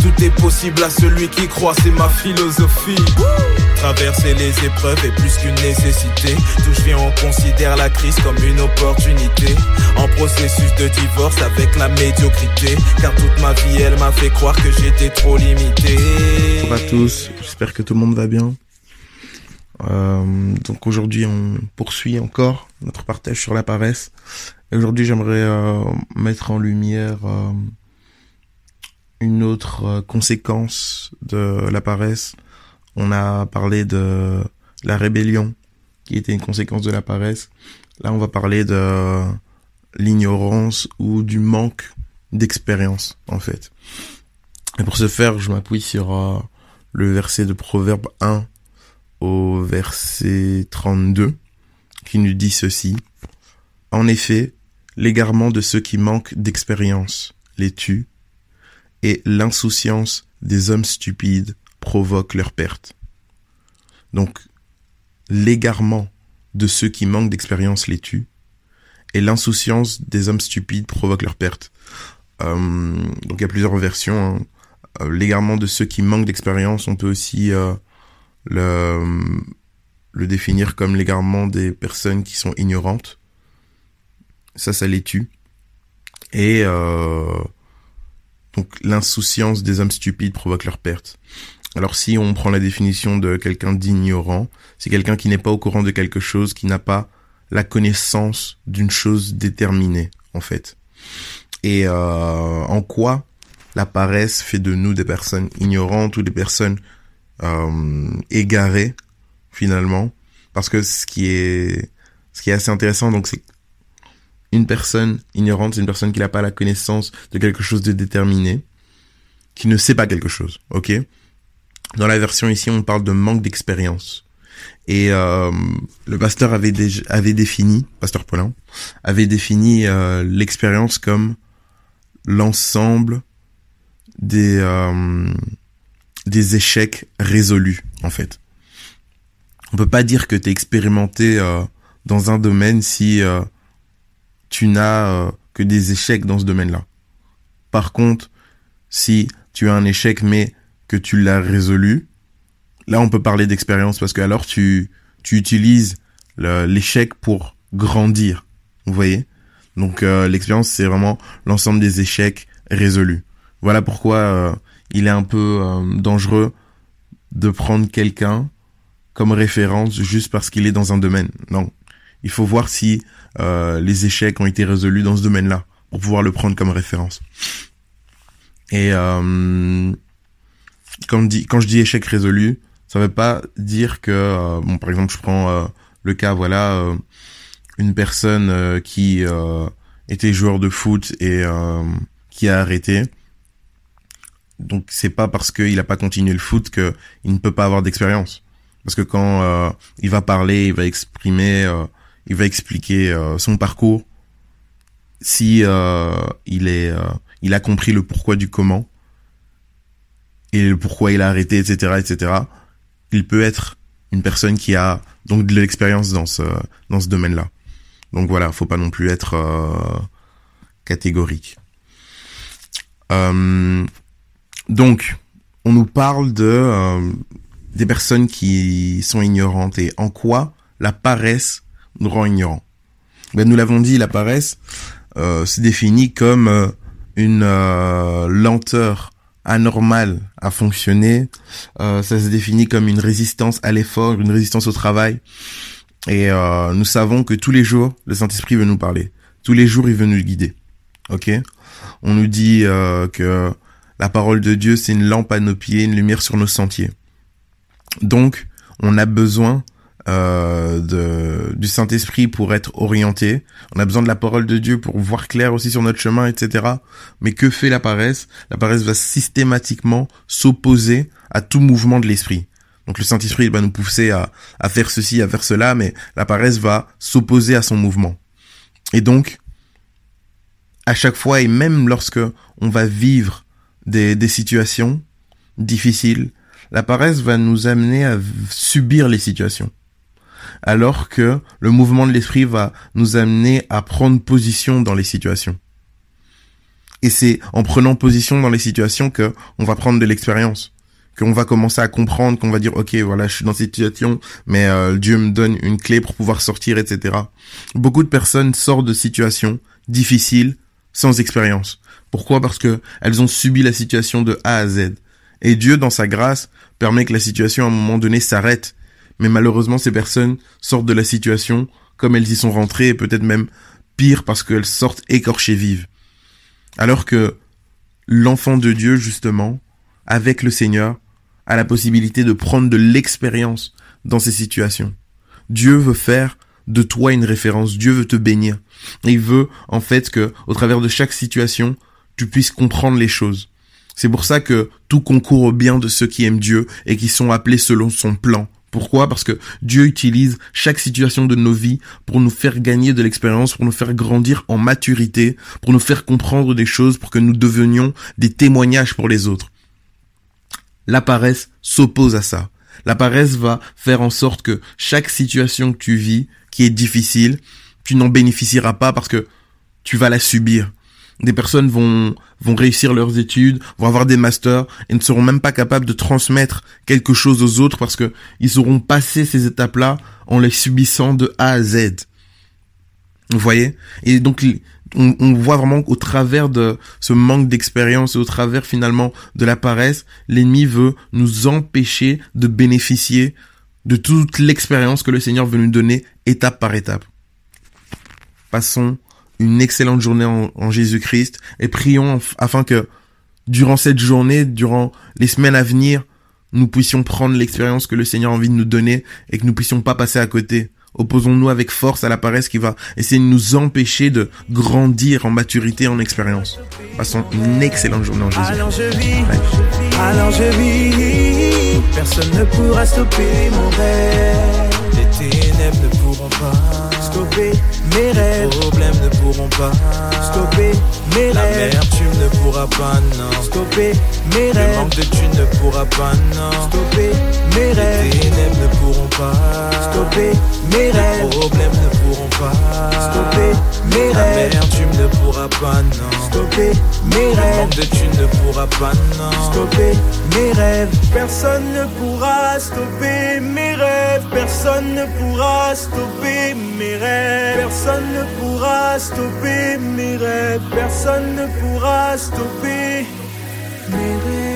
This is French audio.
tout est possible à celui qui croit, c'est ma philosophie. Traverser les épreuves est plus qu'une nécessité. D'où je viens, on considère la crise comme une opportunité. En processus de divorce avec la médiocrité. Car toute ma vie, elle m'a fait croire que j'étais trop limité. Bonjour à tous, j'espère que tout le monde va bien. Euh, donc aujourd'hui, on poursuit encore notre partage sur la paresse. Et aujourd'hui, j'aimerais euh, mettre en lumière euh, une autre euh, conséquence de la paresse. On a parlé de la rébellion, qui était une conséquence de la paresse. Là, on va parler de l'ignorance ou du manque d'expérience, en fait. Et pour ce faire, je m'appuie sur euh, le verset de Proverbe 1 au verset 32, qui nous dit ceci. En effet, l'égarement de ceux qui manquent d'expérience les tue, et l'insouciance des hommes stupides provoque leur perte. Donc, l'égarement de ceux qui manquent d'expérience les tue, et l'insouciance des hommes stupides provoque leur perte. Euh, donc il y a plusieurs versions. Hein. Euh, l'égarement de ceux qui manquent d'expérience, on peut aussi euh, le, le définir comme l'égarement des personnes qui sont ignorantes. Ça, ça les tue. Et euh, donc l'insouciance des hommes stupides provoque leur perte. Alors si on prend la définition de quelqu'un d'ignorant, c'est quelqu'un qui n'est pas au courant de quelque chose, qui n'a pas la connaissance d'une chose déterminée, en fait. Et euh, en quoi la paresse fait de nous des personnes ignorantes ou des personnes euh, égarées, finalement. Parce que ce qui est, ce qui est assez intéressant, donc c'est une personne ignorante, c'est une personne qui n'a pas la connaissance de quelque chose de déterminé, qui ne sait pas quelque chose, ok? Dans la version ici, on parle de manque d'expérience. Et euh, le pasteur avait, avait défini, pasteur Paulin, avait défini euh, l'expérience comme l'ensemble des euh, des échecs résolus en fait. On peut pas dire que tu es expérimenté euh, dans un domaine si euh, tu n'as euh, que des échecs dans ce domaine-là. Par contre, si tu as un échec mais que tu l'as résolu, là on peut parler d'expérience parce que alors tu tu utilises l'échec pour grandir. Vous voyez? Donc l'expérience c'est vraiment l'ensemble des échecs résolus. Voilà pourquoi il est un peu euh, dangereux de prendre quelqu'un comme référence juste parce qu'il est dans un domaine. Non, il faut voir si euh, les échecs ont été résolus dans ce domaine-là pour pouvoir le prendre comme référence. Et euh, quand, je dis échec résolu, ça veut pas dire que, bon, par exemple, je prends le cas, voilà, une personne qui était joueur de foot et qui a arrêté. Donc c'est pas parce qu'il a pas continué le foot que il ne peut pas avoir d'expérience. Parce que quand euh, il va parler, il va exprimer, euh, il va expliquer euh, son parcours. Si il est, il a compris le pourquoi du comment et le pourquoi il a arrêté, etc., etc. Il peut être une personne qui a donc de l'expérience dans ce dans ce domaine-là. Donc voilà, faut pas non plus être catégorique. Donc, on nous parle de euh, des personnes qui sont ignorantes et en quoi la paresse nous rend ignorants. Ben, nous l'avons dit, la paresse euh, se définit comme euh, une euh, lenteur anormale à fonctionner. Euh, ça se définit comme une résistance à l'effort, une résistance au travail. Et euh, nous savons que tous les jours, le Saint-Esprit veut nous parler. Tous les jours, il veut nous guider. Ok? On nous dit que la parole de Dieu, c'est une lampe à nos pieds, une lumière sur nos sentiers. Donc, on a besoin euh, de, du Saint-Esprit pour être orienté. On a besoin de la parole de Dieu pour voir clair aussi sur notre chemin, etc. Mais que fait la paresse? La paresse va systématiquement s'opposer à tout mouvement de l'esprit. Donc le Saint-Esprit va nous pousser à, à faire ceci, à faire cela, mais la paresse va s'opposer à son mouvement. Et donc, à chaque fois, et même lorsque on va vivre des, des situations difficiles, la paresse va nous amener à subir les situations. alors que le mouvement de l'esprit va nous amener à prendre position dans les situations. Et c'est en prenant position dans les situations que on va prendre de l'expérience, qu'on va commencer à comprendre, qu'on va dire ok voilà je suis dans cette situation, mais euh, Dieu me donne une clé pour pouvoir sortir, etc. Beaucoup de personnes sortent de situations difficiles sans expérience. Pourquoi? Parce que elles ont subi la situation de A à Z. Et Dieu, dans sa grâce, permet que la situation à un moment donné s'arrête. Mais malheureusement, ces personnes sortent de la situation comme elles y sont rentrées, et peut-être même pire parce qu'elles sortent écorchées vives. Alors que l'enfant de Dieu, justement, avec le Seigneur, a la possibilité de prendre de l'expérience dans ces situations. Dieu veut faire de toi une référence. Dieu veut te bénir. il veut, en fait, que, au travers de chaque situation, tu puisses comprendre les choses. C'est pour ça que tout concourt au bien de ceux qui aiment Dieu et qui sont appelés selon son plan. Pourquoi? Parce que Dieu utilise chaque situation de nos vies pour nous faire gagner de l'expérience, pour nous faire grandir en maturité, pour nous faire comprendre des choses, pour que nous devenions des témoignages pour les autres. La paresse s'oppose à ça. La paresse va faire en sorte que chaque situation que tu vis, qui est difficile, tu n'en bénéficieras pas parce que tu vas la subir des personnes vont vont réussir leurs études, vont avoir des masters et ne seront même pas capables de transmettre quelque chose aux autres parce que ils auront passé ces étapes-là en les subissant de A à Z. Vous voyez? Et donc on, on, voit vraiment qu'au travers de ce manque d'expérience et au travers finalement de la paresse, l'ennemi veut nous empêcher de bénéficier de toute l'expérience que le Seigneur veut nous donner étape par étape. Passons une excellente journée en, Jésus-Christ et prions afin que durant cette journée, durant les semaines à venir, nous puissions prendre l'expérience que le Seigneur a envie de nous donner et que nous puissions pas passer à côté. Opposons-nous avec force à la paresse qui va essayer de nous empêcher de grandir en maturité, en expérience. Passons une excellente journée en Jésus. Alors je vis, alors je vis, personne ne pourra stopper mon rêve. Les ténèbres ne pourront pas stopper mes rêves. Pas stopper mes La rêves. La tu ne pas, non. Stopper mes rêves. Le manque de tu ne pourras pas, non. Stopper mes rêves. Les ténèbres ne pourront pas stopper mes rêves. Les problèmes ne pourront pas stopper mes rêves. La tu ne pourras pas, non. Stopper mes rêves. Le manque de tu ne pourras pas, non. Stopper mes rêves. Personne ne pourra stopper mes rêves. Personne ne pourra stopper mes rêves. Personne ne pourra stopper mes rêves. Personne ne pourra stopper mes rêves.